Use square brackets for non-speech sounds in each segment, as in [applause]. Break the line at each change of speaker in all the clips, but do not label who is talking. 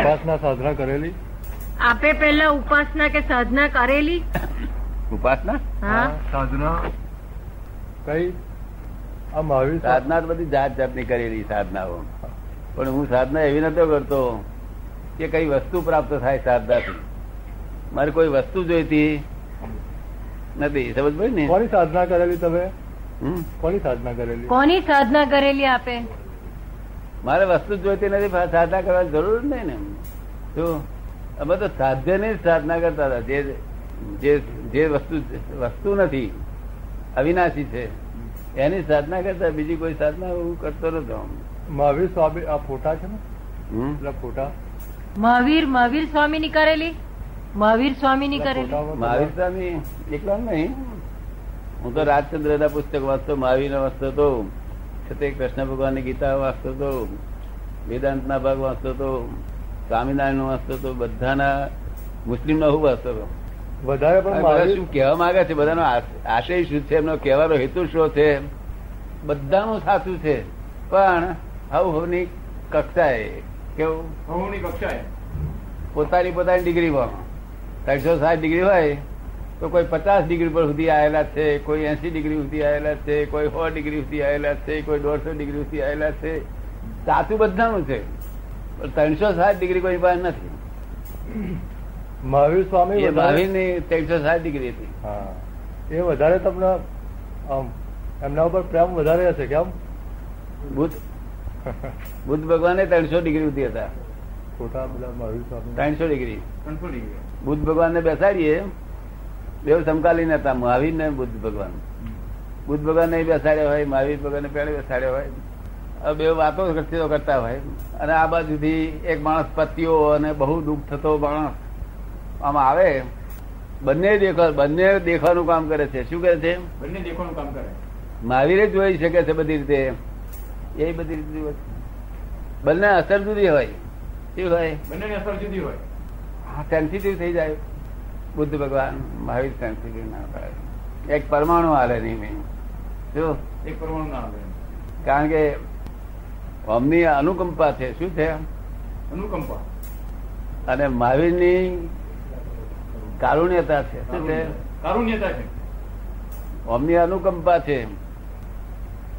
ઉપાસના સાધના કરેલી?
આપે પહેલા ઉપાસના કે સાધના કરેલી?
ઉપાસના?
સાધના. કઈ? આ મહાવીર
સાધના બધી જાત જાતની કરેલી સાધનાઓ. પણ હું સાધના એવી નતો કરતો કે કઈ વસ્તુ પ્રાપ્ત થાય સાધનાથી. મારે કોઈ વસ્તુ જોઈતી નથી સમજ પડી ને?
કોની સાધના કરેલી તમે?
હમ?
કોની સાધના કરેલી?
કોની સાધના કરેલી આપે?
મારે વસ્તુ જોઈતી નથી સાધના કરવાની જરૂર નહીં ને. જો અમે તો સાધ્યની જ સાધના કરતા હતા. જે જે જે વસ્તુ વસ્તુ નથી અવિનાશી છે. એની સાધના કરતા બીજી કોઈ સાધના હું કરતો નતો.
મહાવીર સ્વામી આ ફોટા છે ને? ફોટા?
મહાવીર મહાવીર સ્વામી ની કરેલી? મહાવીર સ્વામી ની કરેલી?
મહાવીર સ્વામી એકલા નહીં. હું તો રાજચંદ્ર ના પુસ્તક વાંચતો મહાવીર વાંચતો હતો છતે કૃષ્ણ ભગવાનની ગીતા વાંચતો હતો વેદાંત ના ભાગ વાંચતો હતો સ્વામિનારાયણ વાંચતો હતો બધાના મુસ્લિમ ના હું વાંચતો હતો
વધારે પણ
શું કહેવા માંગે છે? બધાનો આશય શું છે? એમનો કહેવાનો હેતુ શું છે? બધાનું સાચું છે. પણ હવ હવની કક્ષાએ કેવું?
હવની કક્ષાએ?
પોતાની પોતાની ડિગ્રીમાં. ત્રણસો સાત ડિગ્રી હોય તો કોઈ પચાસ ડિગ્રી પર સુધી આવેલા છે કોઈ એસી ડિગ્રી સુધી આવેલા છે કોઈ સો ડિગ્રી સુધી આવેલા છે કોઈ દોઢસો ડિગ્રી સુધી આવેલા છે. સાચું બધાનું છે ત્રણસો સાત ડિગ્રી કોઈ પાસે નથી.
મહાવીર સ્વામી
મહાવીરની ત્રણસો સાત ડિગ્રી હતી.
એ વધારે તમને આમ એમના ઉપર પ્રેમ વધારે હશે કેમ
બુદ્ધ. બુદ્ધ ભગવાને ત્રણસો ડિગ્રી સુધી હતા. ત્રણસો ડિગ્રી.
ત્રણસો ડિગ્રી.
બુદ્ધ ભગવાનને બેસાડીએ બેવ સમકાલીન હતા મહાવીર ને બુદ્ધ ભગવાન. બુદ્ધ ભગવાન નહીં બેસાડ્યા હોય મહાવીર ભગવાન પેલે બેસાડ્યા હોય. બે વાતો કરતી કરતા હોય. અને આ બાજુથી એક માણસ પતિઓ અને બહુ દુઃખ થતો માણસ આમાં આવે. બંને દેખવા બંને દેખવાનું કામ કરે છે. શું કરે છે?
બંને દેખવાનું કામ કરે.
મહાવીરે જોઈ શકે છે બધી રીતે. એ બધી રીતે બંને અસર જુદી હોય. શું હોય?
બંનેની અસર જુદી હોય.
સેન્સિટિવ થઈ જાય. બુદ્ધ ભગવાન મહાવીર સેન્સિટિવ ના પાડે. એક પરમાણુ હાલે નહીં મેં. જો?
એક પરમાણુ ના હાલે.
કારણ કે અમની અનુકંપા છે. શું છે?
અનુકંપા.
અને મહાવીરની કારુણ્યતા છે. શું છે?
કારુણ્યતા છે.
અમની અનુકંપા છે.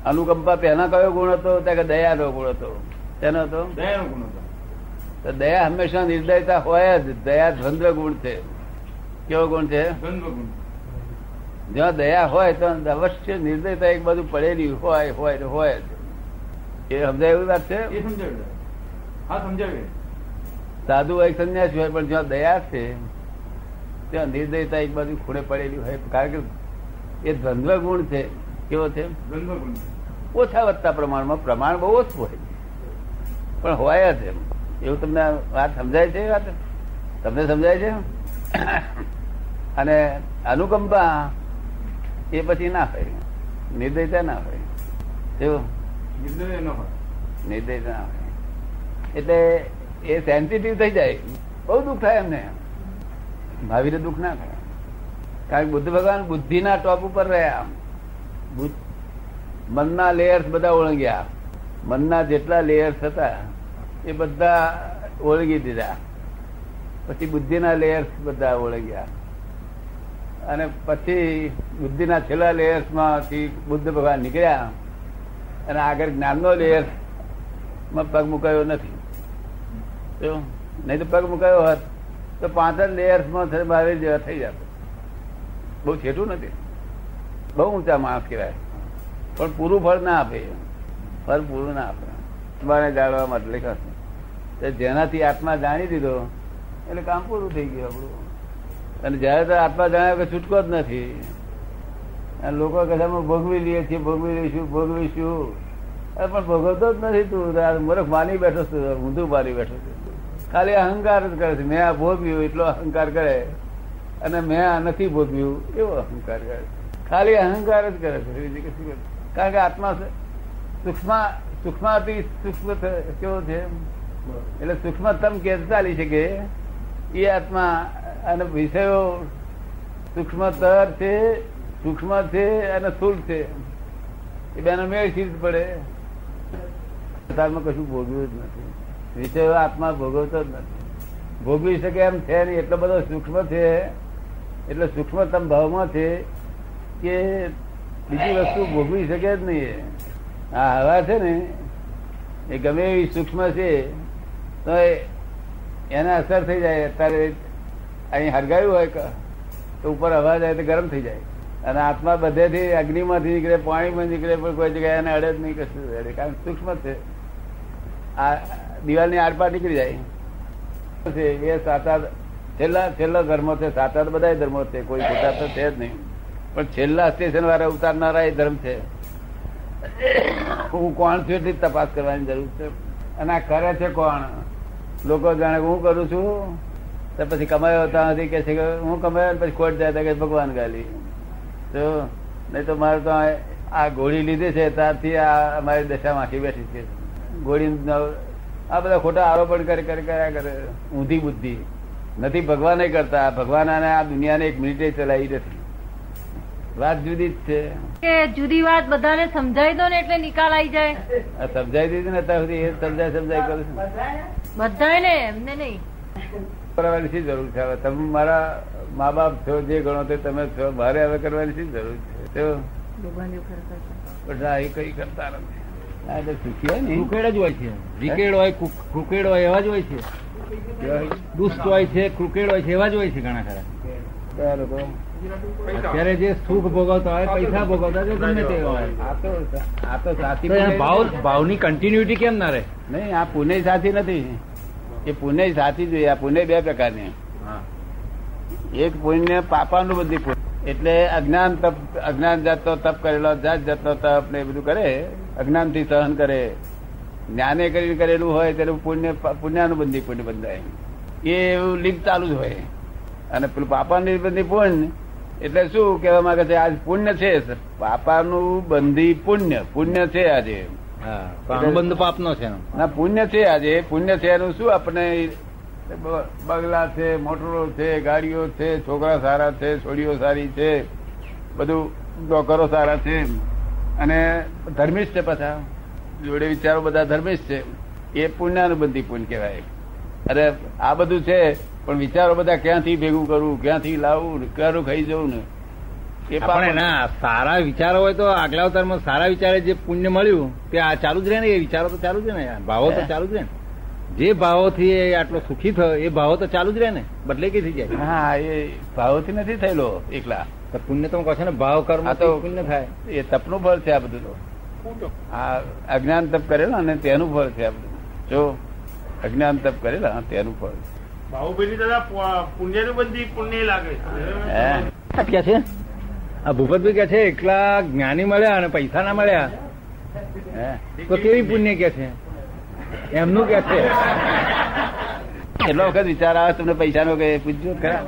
અનુકંપા પહેલા કયો ગુણ હતો? ત્યાં કે દયાનો ગુણ હતો. તેનો હતો?
દયાનો ગુણ હતો.
તો દયા હંમેશા નિર્દયતા હોય જ. દયા દ્વંદ્વ ગુણ છે. કેવો ગુણ છે? જ્યાં દયા હોય તો અવશ્ય નિર્દયતા એક બાજુ પડેલી હોય હોય હોય. એ સમજાય એવી વાત છે?
હા સમજાવ્યું
સાધુ હોય સંન્યાસી હોય પણ જ્યાં દયા છે ત્યાં નિર્દયતા એક બાજુ ખૂણે પડેલી હોય. કારણ કે એ દ્વંદ્વ ગુણ છે. કેવો છે? ઓછા વધતા પ્રમાણમાં પ્રમાણ બહુ ઓછું હોય. પણ હોય જ એમ. એવું તમને વાત સમજાય છે વાત? તમને સમજાય છે? અને અનુકંપા એ પછી ના હોય. નિર્દયતા ના હોય. એવું?
નિર્દય ન હોય.
નિર્દયતા ના હોય. એટલે એ સેન્સિટિવ થઈ જાય. બહુ દુઃખ થાય એમને. ભાવિને દુઃખ ના થાય. કારણ કે બુદ્ધ ભગવાન બુદ્ધિના ટોપ ઉપર રહ્યા. મનના લેયર્સ બધા ઓળંગ્યા. મનના જેટલા લેયર્સ હતા એ બધા ઓળગી દીધા. પછી બુદ્ધિના લેયર્સ બધા ઓળંગ્યા. અને પછી બુદ્ધિના છેલ્લા લેયર્સમાંથી બુદ્ધ ભગવાન નીકળ્યા અને આગળ જ્ઞાનનો લેયર્સમાં પગ મુકાયો નથી. નહીં તો પગ મુકાયો હોત, તો પાંચ જ લેયર્સમાં મહાવીર જેવા થઈ જતો. બહુ છેટું નથી. બહુ ઊંચા માણસ કહેવાય. પણ પૂરું ફળ ના આપે. ફળ પૂરું ના આપે. આત્માને જાણવા માટે લખાશે જેનાથી આત્મા જાણી દીધો એટલે કામ પૂરું થઈ ગયું આપણું. અને જયારે તો આત્મા જાણ્યો કે છૂટકો જ નથી. અને લોકો કદાચ ભોગવી લઈએ છીએ ભોગવી લઈશું ભોગવીશું. અરે પણ ભોગવતો જ નથી તું. મૂર્ખ માની બેઠો છું ઊંધું માની બેઠો છું ખાલી અહંકાર જ કરે છે. મેં આ ભોગવ્યું એટલો અહંકાર કરે. અને મેં આ નથી ભોગવ્યું એવો અહંકાર કરે ખાલી અહંકાર જ કરે છે. બીજું કશું કરે. કારણ કે આત્મા સૂક્ષ્મ સૂક્ષ્માથી સૂક્ષ્મ કેવો છે એટલે સૂક્ષ્મતમ કે ચાલી શકે. એ આત્મા અને વિષયો સૂક્ષ્મતર છે, સૂક્ષ્મ છે અને સ્થુલ છે. એ બેનો મેળ જ પડે. સંસારમાં કશું ભોગવ્યું જ નથી. વિષયો આત્મા ભોગવતો જ નથી. ભોગવી શકે એમ છે નહીં. એટલો બધો સૂક્ષ્મ છે, એટલે સૂક્ષ્મતમ ભાવમાં છે કે બીજી વસ્તુ ભોગવી શકે જ નહીં આ હવા છે ને, એ ગમે એવી સૂક્ષ્મ છે, તો એને અસર થઈ જાય. અત્યારે અહીં હરગાયું હોય તો ઉપર હવા જાય તો ગરમ થઈ જાય. અને આત્મા બધેથી અગ્નિમાંથી નીકળે, પાણીમાં નીકળે, પણ કોઈ જગ્યાએ એને અડે જ નહીં, કશું અડે. કારણ સૂક્ષ્મ છે. આ દિવાલની આરપાર નીકળી જાય. છે, એ સાતા છેલ્લા છેલ્લો ધર્મ છે. સાતા બધા ધર્મો છે. કોઈ ખોટા તો છે જ નહીં. પણ છેલ્લા સ્ટેશન વાળા ઉતારનારા એ ધર્મ છે. હું કોણ છું એટલી તપાસ કરવાની જરૂર છે. અને આ કરે છે કોણ? લોકો જાણે હું કરું છું? તો પછી કમાયો નથી કે છે કે હું કમાયો પછી ખોટ જાય કે ભગવાન ગાલી. તો નહીં તો મારે તો આ- ગોળી લીધી છે ત્યારથી આ અમારી દશા માખી બેઠી છે. ગોળી આ બધા ખોટા આરોપણ કરે કરે કર્યા કરે. ઊંધી બુદ્ધિ. નથી ભગવાને કરતા. ભગવાન આને આ દુનિયાને એક મિનિટે ચલાવી નથી. વાત જુદી જ છે.
કે જુદી વાત બધાને સમજાવી દો ને એટલે નિકાલ આવી જાય.
આ સમજાઈ દીધી ને અત્યાર સુધી સમજાય સમજાય કરું છું
બધાને એમને નહીં.
કરવાની શી જરૂર છે? હવે તમે મારા મા બાપ છો જે ગણો તે તમે છો મારે હવે કરવાની શી જરૂર છે? તો. બધા એ કઈ કરતા નથી. આ સુખી ને.
ક્રુકેડ જ હોય છે. વિકેડ હોય ક્રુકેડ હોય એવા જ હોય છે? દુષ્ટ હોય છે ક્રુકેડ હોય છે એવા જ હોય છે ઘણા ખરા.
લોકો?
અત્યારે જે સુખ ભોગવતા હોય પૈસા ભોગવતા હોય તે ગમે તે હોય.
આ તો આ તો
ભાવ ભાવની કન્ટિન્યુટી કેમ ના રહે?
નહીં આ પુણે સાથી નથી. એ પુણ્ય સાથી જોઈએ આ પુણે બે પ્રકારની. એક પુણ્ય પાપાનું બધી એટલે અજ્ઞાન તપ અજ્ઞાન જાતનો તપ કરેલો જાત જાતનો તપ ને એ બધું કરે અજ્ઞાનથી સહન કરે. જ્ઞાને કરીને કરેલું હોય તેનું પુણ્ય પુણ્યાનુબંધી પુણ્ય બંધાય. એ એવું લિંક ચાલુ જ હોય. અને પેલું પાપાનું બંધી પુણ્ય એટલે શું કહેવા માંગે છે આજ પુણ્ય છે પાપાનું બંધી પુણ્ય. પુણ્ય છે આજે.
હા. પાપ નો છે
ના પુણ્ય છે આજે. પુણ્ય છે એનું શું? આપણે બગલા છે મોટરો છે ગાડીઓ છે છોકરા સારા છે છોડીઓ સારી છે બધું ડોકરો સારા છે અને ધર્મિષ્ઠ છે પાછા. જોડે વિચારો બધા ધર્મિષ્ઠ છે. એ પુણ્યાનુબંધી પુણ્ય કહેવાય. અરે આ બધું છે પણ વિચારો બધા ક્યાંથી ભેગું કરવું ક્યાંથી લાવવું ને ક્યાંનું ખાઈ જવું ને?
આપણે ના સારા વિચારો હોય તો આગલા અવતારમાં સારા વિચારે જે પુણ્ય મળ્યું તે આ ચાલુ જ રહે ને એ વિચારો તો ચાલુ જ રહે ને ભાવો તો ચાલુ જ રહે ને. જે ભાવોથી એ આટલો સુખી થયો એ ભાવો તો ચાલુ જ રહે ને બદલે કે થઈ જાય.
હા એ ભાવોથી નથી થયેલો એકલા.
તો પુણ્ય તમે કહો છો ને ભાવ કર્મ
તો
પુણ્ય થાય.
એ તપનું ફળ છે આ બધું તો. આ અજ્ઞાન તપ કરેલા ને તેનું ફળ છે આ બધું. જો અજ્ઞાન તપ કરેલા તેનું ફળ
બાહુબલી દાદા પુણ્યનું બધી પુણ્ય લાગે
હે.
કે છે? આ ભૂપતભાઈ કે છે એકલા જ્ઞાની મળ્યા અને પૈસા ના મળ્યા. તો કેવી પુણ્ય કે છે? એમનું કે છે.
કેટલો વખત વિચાર આવે તમને પૈસાનો કે પૂછજો ખરા.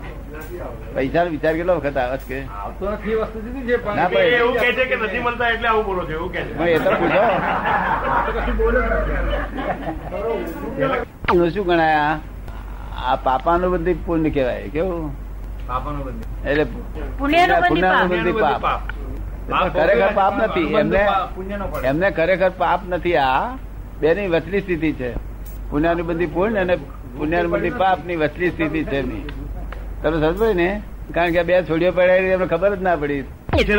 પૈસાનો વિચાર કેટલો વખત આવે કે?
આવતો નથી વસ્તુ છે
ના,
એવું કે છે કે નથી મળતા એટલે આવું બોલો છો એવું કે છે.
એ તો પૂછો. શું ગણાય આ પાપાનું બધી પુણ્ય કહેવાય કેવું? એટલે. પુણ્યાનુબંધી પાપ. ખરેખર પાપ નથી. એમને એમને ખરેખર પાપ નથી. આ બેની વચલી સ્થિતિ છે. પુણ્યાનુબંધી પૂર્ણ અને પુણ્યાનુબંધી પાપની વચલી સ્થિતિ છે એમની. તમે સમજો ને? કારણ કે બે છોડીઓ પડાવી એમને ખબર જ ના પડી.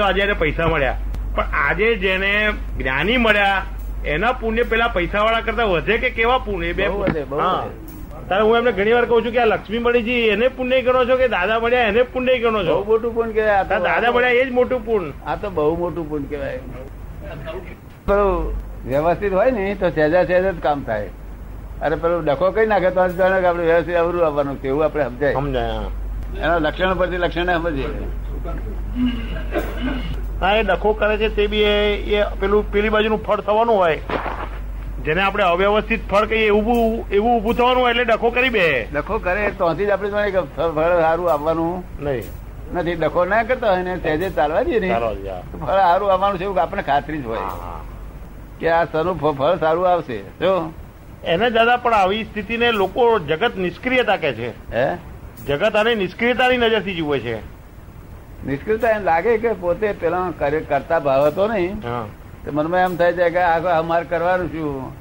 આજે એને પૈસા મળ્યા. પણ આજે જેને જ્ઞાની મળ્યા એના પુણ્ય પેલા પૈસા વાળા કરતા વધે કે કેવા પુણ્ય? બે.
વધે.
તારે હું એમને ઘણી વાર કહું છું કે આ લક્ષ્મી મણીજી એને પુણ્ય ગણો છો કે દાદા મળ્યા એને પુણ્ય ગણો છો?
બહુ મોટું પુણ્ય કહેવાય.
દાદા મળ્યા એ જ મોટું પુણ્ય
આ તો બહુ મોટું પુણ્ય કહેવાય. વ્યવસ્થિત હોય ને તો સહેજા સહેજ જ કામ થાય. અરે પેલું ડખો કઈ નાખે તો જાણે કે આપણે વ્યવસ્થિત અવરું આવવાનું છે એવું આપણે સમજાય.
સમજાય
એના લક્ષણ પરથી લક્ષણ સમજીએ
હા એ ડખો કરે છે તે બી એ- એ પેલું પેલી બાજુનું ફળ થવાનું હોય. જેને આપણે અવ્યવસ્થિત ફળ કહીએ એવું એવું ઉભું થવાનું એટલે ડખો કરી બે.
ડખો કરે તોથી જ આપણે ફળ સારું આવવાનું
નહીં.
નથી. ડખો ના કરતા હોય ને સહેજે ચાલવા દઈએ ને ફળ સારું આવવાનું છે એવું આપણને ખાતરી જ હોય. કે આ સનું ફળ સારું આવશે. જો.
એને દાદા પણ આવી સ્થિતિને લોકો જગત નિષ્ક્રિયતા કે છે.
હે?
જગત આને નિષ્ક્રિયતાની નજરથી જુએ છે.
નિષ્ક્રિયતા એમ લાગે કે પોતે પેલા કરે- કરતા ભાવ હતો નહીં. તો મનમાં એમ થાય છે કે આ અમારે કરવાનું શું?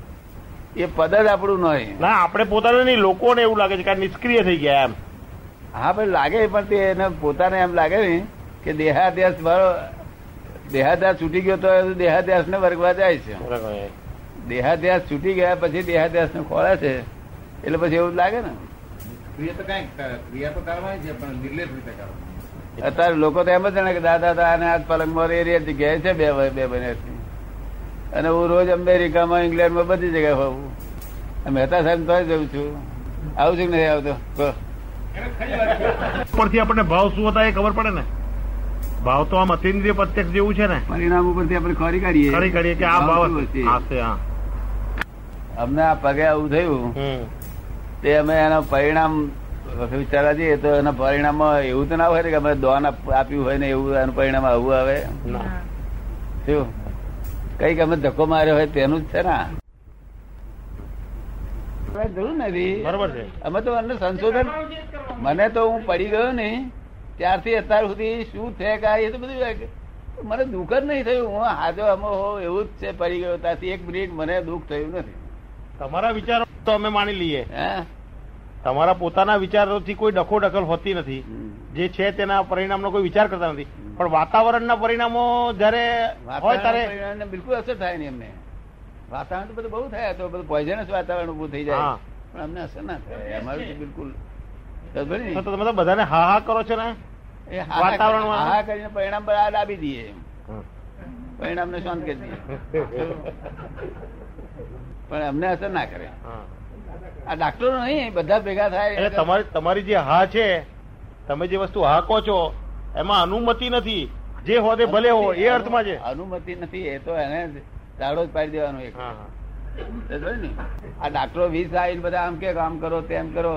એ પદ જ આપણું નહીં
ના આપણે પોતાને નહીં લોકોને એવું લાગે છે કે નિષ્ક્રિય થઈ ગયા એમ.
હા પણ લાગે પણ તે એને પોતાને એમ લાગે ને કે દેહાદ્યાસ મારો દેહાદ્યાસ છૂટી ગયો તો દેહાદ્યાસ ને વર્ગવા જાય છે. દેહાદ્યાસ છૂટી ગયા પછી દેહાદ્યાસ ને ખોળે છે. એટલે પછી એવું જ લાગે ને.
ક્રિયા તો કઈ ક્રિયા તો કરવાની છે પણ નિર્લેપ રીતે કરવાની.
અત્યારે લોકો તો એમ જ જાણે કે દાદા દાદા અને આજ પલંગમાં એ જગ્યાએ છે બે બે બન્યા અને હું રોજ અમેરિકામાં ઇંગ્લેન્ડમાં બધી જગ્યાએ હોઉં. મહેતા સાહેબ તો જઉં છું. આવું છું કે નહીં આવતો?
ઉપરથી આપણને ભાવ શું હતા એ ખબર પડે ને? ભાવ તો આમ અતિન્દ્રિય પ્રત્યક્ષ જેવું છે ને?
પરિણામ ઉપરથી આપણે ખરી કાઢીએ.
ખરી કાઢીએ કે આ ભાવ
હશે?
હા
અમને આ પગે આવું થયું. તે અમે એના પરિણામ વિચારવા જઈએ તો એના પરિણામમાં એવું તો ના હોય ને કે અમે દોન આપ્યું હોય ને એવું એનું પરિણામ આવું આવે. શું? કંઈક અમે ધક્કો માર્યો હોય તેનું જ છે ને. જરૂર નથી
બરોબર છે.
અમે તો મને સંશોધન મને તો હું પડી ગયો ને ત્યારથી અત્યાર સુધી શું છે કાંઈ એ તો બધું મને દુઃખ જ નહીં થયું. હું હાજો અમો હો એવું જ છે પડી ગયો. ત્યાંથી એક મિનિટ મને દુઃખ થયું નથી.
તમારા વિચારો તો અમે માની લઈએ.
હે?
તમારા પોતાના વિચારોથી કોઈ ડખો ડખલ હોતી નથી. જે છે તેના પરિણામનો કોઈ વિચાર કરતા નથી. પણ વાતાવરણના પરિણામો જયારે હોય ત્યારે
વાતાવરણ બિલકુલ અસર થાય નહીં એમને. વાતાવરણ તો બધું બહુ થાય તો બધું પોઈઝનસ વાતાવરણ ઉભું થઈ જાય. પણ અમને અસર ના થાય. અમારું બિલકુલ
તમે તો બધાને હા હા કરો છો ને?
એ હા
વાતાવરણમાં-
હા કરીને પરિણામ બધા ડાબી દઈએ પરિણામ ને શાંત કરી દઈએ. પણ અમને અસર ના કરે.
હા.
આ ડાક્ટરો નહીં બધા ભેગા થાય.
એટલે તમારી તમારી જે હા છે તમે જે વસ્તુ હા કહો છો એમાં અનુમતિ નથી. જે હો તે ભલે હો એ અર્થમાં છે.
અનુમતિ નથી એ તો એને દાડો જ પાડી દેવાનો એક. આ ડાક્ટરો વીસ આવીને બધા આમ કે કામ કરો તેમ કરો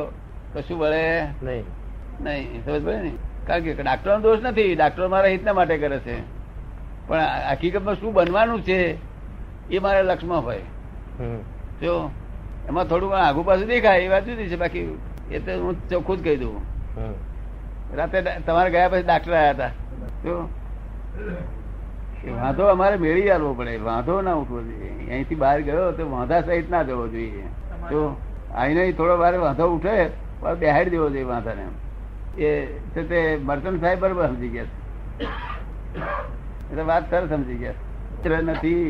કશું વળે
નહીં.
નહીં. સમજ પડે ને? કારણ કે ડાક્ટરો દોષ નથી ડાક્ટરો મારા હિતના માટે કરે છે. પણ હકીકતમાં શું બનવાનું છે એ મારા લક્ષમાં હોય. જો એમાં થોડું આગુ પાછું દેખાય એ વાત જુદી છે. બાકી એ તો હું ચોખ્ખું જ કહી દઉં. રાતે તમારે ગયા પછી ડાક્ટર આવ્યા હતા. જો વાંધો અમારે મેળી આવવો પડે. વાંધો ના ઉઠવો જોઈએ. અહીંથી બહાર ગયો તો વાંધા સહિત ના જવો જોઈએ. તો આઈને થોડો વાર વાંધો ઉઠે પણ બેહાડી દેવો જોઈએ વાંધાને એ છે તે મર્ચન્ટ સાહેબ બરોબર સમજી ગયા એટલે વાત સર સમજી ગયા નથી.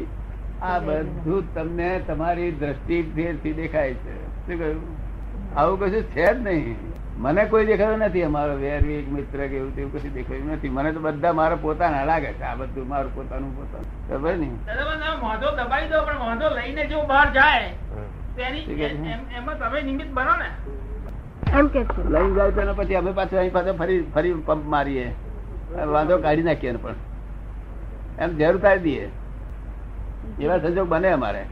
આ બધું તમને તમારી દ્રષ્ટિથી દેખાય છે. શું કહ્યું? આવું કશું છે જ નહીં. મને કોઈ દેખાયું નથી અમારો વેરવી એક મિત્ર કે એવું તેવું કશું દેખાયું નથી. મને તો બધા મારા પોતાના લાગે છે. આ બધું મારું પોતાનું પોતાનું. ખબર ને
વાંધો દબાઈ દો પણ વાંધો લઈને જો બહાર જાય
હમ.
તો એની
ઠીક છે.
એમ- એમાં તમે નિમિત્ત બનો ને.
એમ કે છે.
જાય તો પછી અમે પાછું અહીં પાછા ફરી ફરી પંપ મારીએ. વાંધો કાઢી નાખીએ પણ. એમ જરૂર કાઢી દઈએ. એવા સંજોગ બને અમારે.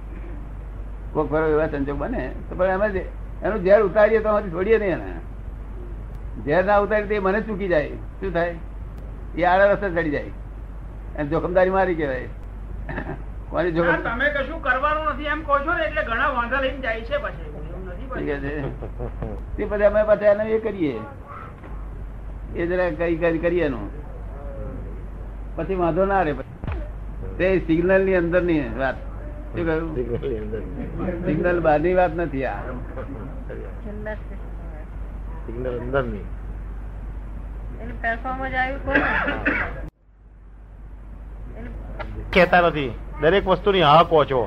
કોક ફરો એવા સંજોગ બને તો પણ અમે એનું ઝેર ઉતારીએ તો અમારી છોડીએ નહીં એને. ઝેર ના ઉતારી તો મને ચૂકી જાય. શું થાય? એ આડા રસ્તે ચડી જાય. એને જોખમદારી મારી કહેવાય. કોની જોખમ
તમે કશું કરવાનું નથી એમ કહો છો ને એટલે ઘણા વાંધા લઈને જાય છે પછી. પછી.
તે પછી અમે પાછા એને એ કરીએ. એ જરા કઈ કઈ કરીએ એનું. પછી વાંધો ના રે તે સિગ્નલની અંદરની વાત. શું કહ્યું? સિગ્નલ બહારની વાત નથી આ.
સિગ્નલ અંદરની કહેતા નથી. દરેક વસ્તુની હા કહો છો.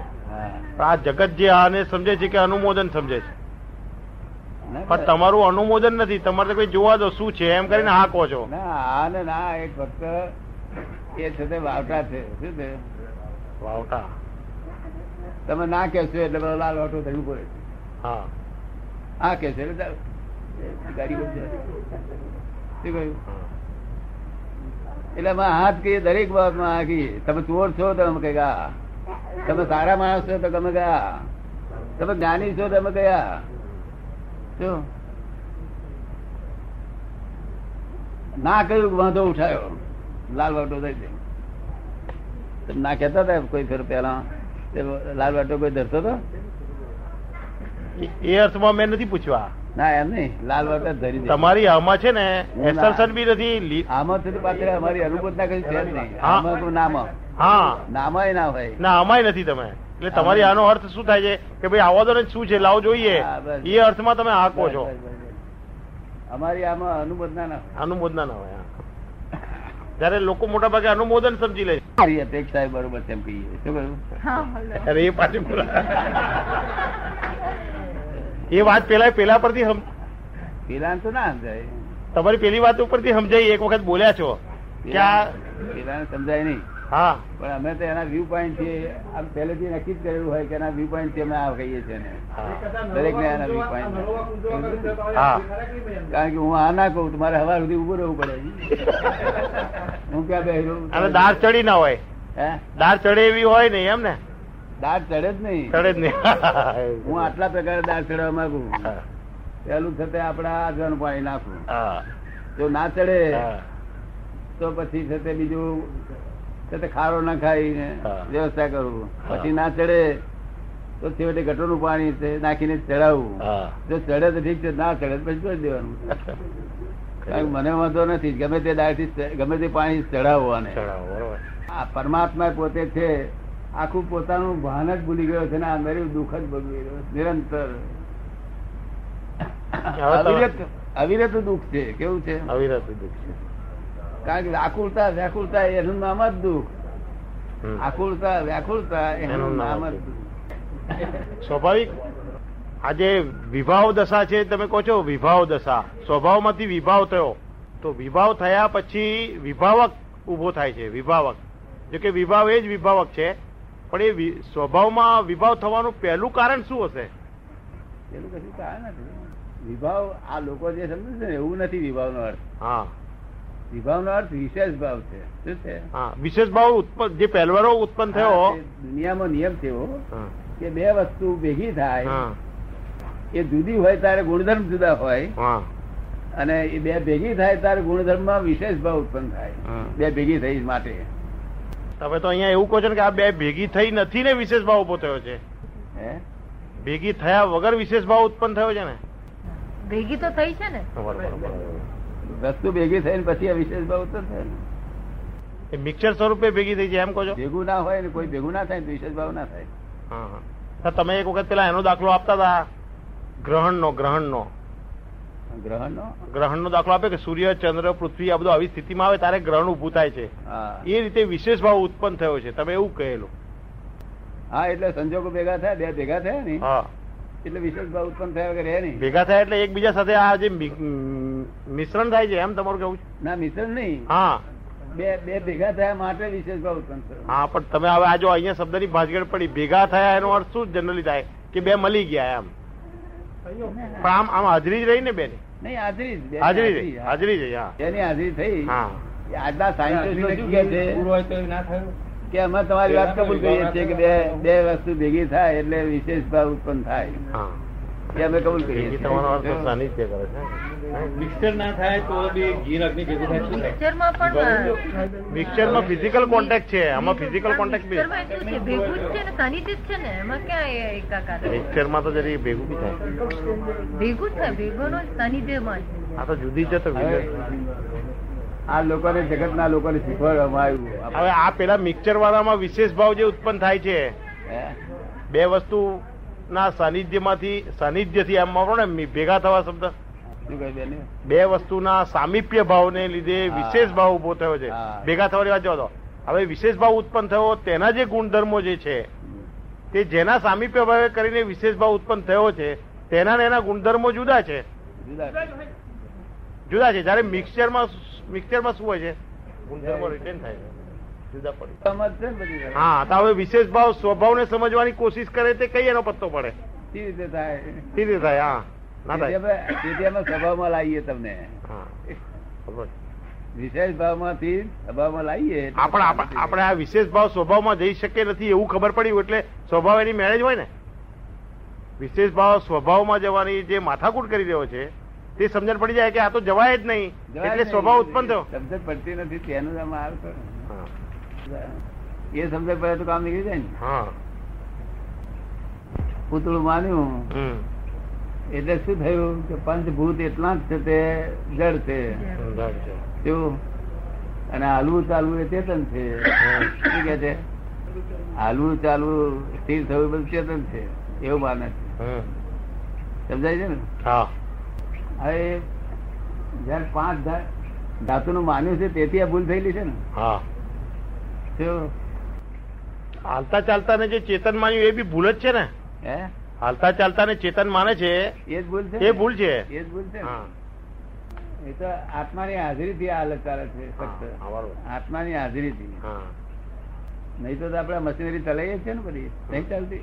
પણ આ જગત જે આને સમજે છે કે અનુમોદન સમજે છે. પણ તમારું અનુમોદન નથી. તમારે કોઈ જોવા દો શું છે? એમ કરીને હા કહો છો.
ના આ ને ના એક ફક્ત એ છે તે વાવટા છે. શું છે?
વાવટા.
તમે ના કહેશો એટલે બધો લાલ વાટો થયું પડે.
હા.
હા કે છે એટલે ગાડી શું કહ્યું? એટલે અમે હાથ કહીએ દરેક બાબતમાં કહીએ. તમે ચોર છો તો અમે કહી ગયા. તમે સારા માણસ છો તો તમે ગયા. તમે જ્ઞાની છો તો અમે ગયા. શું? ના કહ્યું વાંધો ઉઠાયો. લાલ વાટો થઈ તમે ના કહેતા હતા કોઈ ફેર પેલા લાલ વાટો કોઈ ધરતો હતો?
એ- અર્થમાં મેં નથી પૂછવા.
ના એમ નહીં. લાલ વાટો ધરી
તમારી આમાં છે ને એસરસન બી નથી
આમાં છે પાત્ર અમારી અનુભૂતના કઈ છે નહીં. આમાં નામ.
હા.
નામાય ના હોય.
ના આમાંય નથી તમે. એટલે તમારી આનો અર્થ શું થાય છે? કે ભાઈ આવો તો શું છે? લાવો જોઈએ. એ અર્થમાં તમે હા કહો છો.
અમારી આમાં અનુબોધના ના
અનુમોદના ના હોય. ત્યારે લોકો મોટા ભાગે અનુમોદન સમજી લે
મારી અપેક્ષા બરોબર છે એમ કહીએ. શું કહ્યું?
અરે એ પાછું એ વાત પેલા પેલા પરથી સમ-
પેલા તો ના સમજાય.
તમારી પેલી વાત ઉપરથી સમજાય એક વખત બોલ્યા છો. કે આ
પેલા સમજાય નહીં.
હા.
પણ અમે તો એના વ્યૂ પોઈન્ટથી આમ પહેલેથી નક્કી જ કરેલું હોય કે એના વ્યૂ પોઈન્ટથી અમે આ કહીએ છીએ દરેક ને. એના વ્યૂ પોઈન્ટ કારણ કે હું આ ના કહું તમારે મારે હવાર સુધી ઉભું રહેવું પડે. હું ક્યાં બેહરું
અને દાળ ચડી ના હોય.
હે?
દાળ ચડે એવી હોય નહીં એમ ને?
દાંત ચડે જ નહીં.
ચડે જ નહીં. [laughs]
હું આટલા પ્રકારે દાંત ચડવા માંગુ. પેલું થતે આપડા આજવાનું પાણી નાખું
હા.
જો ના ચડે તો પછી છે તે બીજું છે ખારો ના ખાઈ
ને
વ્યવસ્થા કરવું પછી ના ચડે તો છેવટે ગટરનું પાણી નાખીને ચડાવવું જો ચડે તો ઠીક છે ના ચડે પછી છોડી દેવાનું. [laughs] કારણ મને વાંધો નથી ગમે તે દાળથી ગમે તે પાણી ચડાવવાને આ પરમાત્મા પોતે છે આખું પોતાનું ભાન જ ભૂલી ગયો છે ને આ મેરું દુઃખ જ ભોગવી રહ્યો નિરંતર. અવિરત અવિરત દુઃખ છે કેવું છે?
અવિરત દુઃખ છે.
કારણ કે આકુલતા વ્યાકુલતા એનું નામ જ દુઃખ. આકુલતા વ્યાકુલતા એનું
નામ જ સ્વાભાવિક? આજે વિભાવ દશા છે તમે કહો છો વિભાવ દશા. સ્વભાવમાંથી વિભાવ થયો. તો વિભાવ થયા પછી વિભાવક ઊભો થાય છે વિભાવક. જો કે વિભાવ એ જ વિભાવક છે પણ એ સ્વભાવમાં વિભાવ થવાનું પહેલું કારણ શું હશે?
એનું કશું કારણ નથી. વિભાવ આ લોકો જે સમજે છે ને એવું નથી વિભાવનો અર્થ.
હા.
વિભાવનો અર્થ વિશેષ ભાવ છે. શું છે?
વિશેષ ભાવ ઉત્પન્ન જે પહેલવારો ઉત્પન્ન થયો.
દુનિયામાં નિયમ
થયો
કે બે વસ્તુ ભેગી થાય. એ જુદી હોય ત્યારે ગુણધર્મ જુદા હોય. અને એ બે ભેગી થાય ત્યારે ગુણધર્મમાં વિશેષ ભાવ ઉત્પન્ન થાય. બે ભેગી થઈ માટે.
તમે તો અહીંયા એવું કહો છો ને કે આ બે ભેગી થઈ નથી ને વિશેષ ભાવ ઊભો થયો છે.
હે?
ભેગી થયા વગર વિશેષ ભાવ ઉત્પન્ન થયો છે ને?
ભેગી તો થઈ છે ને.
બરોબર, બરોબર.
વસ્તુ ભેગી થઈને પછી આ વિશેષ ભાવ ઉત્પન્ન થાય ને.
એ મિક્સર સ્વરૂપે ભેગી થઈ જાય એમ કહો છો?
ભેગું ના હોય ને કોઈ ભેગું ના થાય વિશેષ ભાવ ના થાય.
તમે એક વખત પેલા એનો દાખલો આપતા હતા ગ્રહણનો ગ્રહણનો.
ગ્રહણ નો
ગ્રહણનો દાખલો આપે કે સૂર્ય ચંદ્ર પૃથ્વી આ બધું આવી સ્થિતિમાં આવે ત્યારે ગ્રહણ ઉભું થાય છે. એ રીતે વિશેષ ભાવ ઉત્પન્ન થયો છે. તમે એવું કહેલું.
હા એટલે સંજોગો ભેગા થયા બે ભેગા થયા ને.
હા.
એટલે વિશેષ ભાવ ઉત્પન્ન થયા વગર રહે નહીં.
ભેગા થયા એટલે એકબીજા સાથે આ જે મિશ્રણ થાય છે એમ તમારું કેવું છે?
ના મિશ્રણ નહીં.
હા.
બે બે ભેગા થયા માટે વિશેષ ભાવ ઉત્પન્ન થયો.
હા પણ તમે હવે આ જો અહીંયા શબ્દની ભાજગડ પડી ભેગા થયા એનો અર્થ શું જનરલી થાય? કે બે મળી ગયા એમ? પણ આમ આમ હાજરી જ રહી ને બેની?
નહીં હાજરી જ,
હાજરી રહી હાજરી જ હા.
એની હાજરી થઈ.
હા.
આજના સાયન્ટિસ્ટો શું કે છે? કે અમે તમારી વાત કબૂલ કરીએ છીએ કે બે બે વસ્તુ ભેગી થાય એટલે વિશેષ ભાવ ઉત્પન્ન થાય. એ અમે કબૂલ કરીએ
મિક્સર ના થાય તો બી ઘી અગ્નિ ભેગું થાય
પણ
મિક્સચરમાં ફિઝિકલ કોન્ટેક્ટ છે. આમાં ફિઝિકલ કોન્ટેક્ટ બી.
છે ભેગું જ છે ને સાનિધ્ય છે ને એમાં ક્યાં એ એકાકાર
મિક્સચરમાં તો જરી ભેગું બી થાય.
ભેગું થાય ભેગોનો નો સાનિધ્યમાં
આ તો જુદી છે તો
આ લોકોને જગતના લોકોને શીખવાડવામાં આવ્યું.
હવે આ પેલા મિક્સર વાળામાં વિશેષ ભાવ જે ઉત્પન્ન થાય છે? બે વસ્તુ ના સાનિધ્યમાંથી સાનિધ્યથી એમ મારો ને ભેગા થવા શબ્દ. બે વસ્તુના સામીપ્ય ભાવને લીધે વિશેષ ભાવ ઊભો થયો છે. ભેગા થવાની વાત જવા હવે વિશેષ ભાવ ઉત્પન્ન થયો તેના જે ગુણધર્મો જે છે તે જેના સામીપ્ય ભાવે કરીને વિશેષ ભાવ ઉત્પન્ન થયો છે તેના ને એના ગુણધર્મો જુદા છે.
જુદા
જુદા છે. જયારે મિક્સચરમાં મિક્સચરમાં શું હોય છે? ગુણધર્મો રિટેન થાય છે. જુદા પડે.
ને.
હા તો હવે વિશેષ ભાવ સ્વભાવને સમજવાની કોશિશ કરે તે કઈ એનો પત્તો પડે?
સી રીતે થાય?
સી રીતે થાય હા. ના થાય.
સ્વભાવમાં લાવીએ તમને. વિશેષ ભાવમાંથી સ્વભાવમાં લાવીએ
આપણે આપણે આ વિશેષ ભાવ સ્વભાવમાં જઈ શકે નથી એવું ખબર પડી એટલે સ્વભાવ એની મેળે જ હોય ને? વિશેષ ભાવ સ્વભાવમાં જવાની જે માથાકૂટ કરી રહ્યો છે તે સમજણ પડી જાય કે આ તો જવાય જ નહીં. એટલે સ્વભાવ ઉત્પન્ન થયો.
સમજણ પડતી નથી તેનું નામ આવતો. એ સમજણ પડે તો કામ નીકળી જાય ને. પૂતળું માન્યું. એટલે શું થયું કે પંચભૂત એટલા જ છે તે જળ છે. શું અને હાલવું ચાલવું એ ચેતન છે. શું કે છે? હાલવું ચાલવું સ્થિર થવું બધું ચેતન છે. એવું માને છે. સમજાય છે ને?
હા.
હવે જયારે પાંચ ધાતુ નું માન્યું છે તેથી આ ભૂલ થયેલી છે ને?
હા. હાલતા ચાલતા ને જે ચેતન માન્યું એ બી ભૂલ જ છે ને?
હે?
હાલતા ચાલતા ને ચેતન માને છે
એ જ ભૂલ છે
એ ભૂલ છે.
એ જ ભૂલ છે
હા.
એ તો આત્માની હાજરીથી આ અલગ ચાલે છે ફક્ત. આત્માની હાજરીથી.
હા.
નહીં તો આપડે મશીનરી ચલાવીએ છીએ ને બધી. નહીં ચાલતી.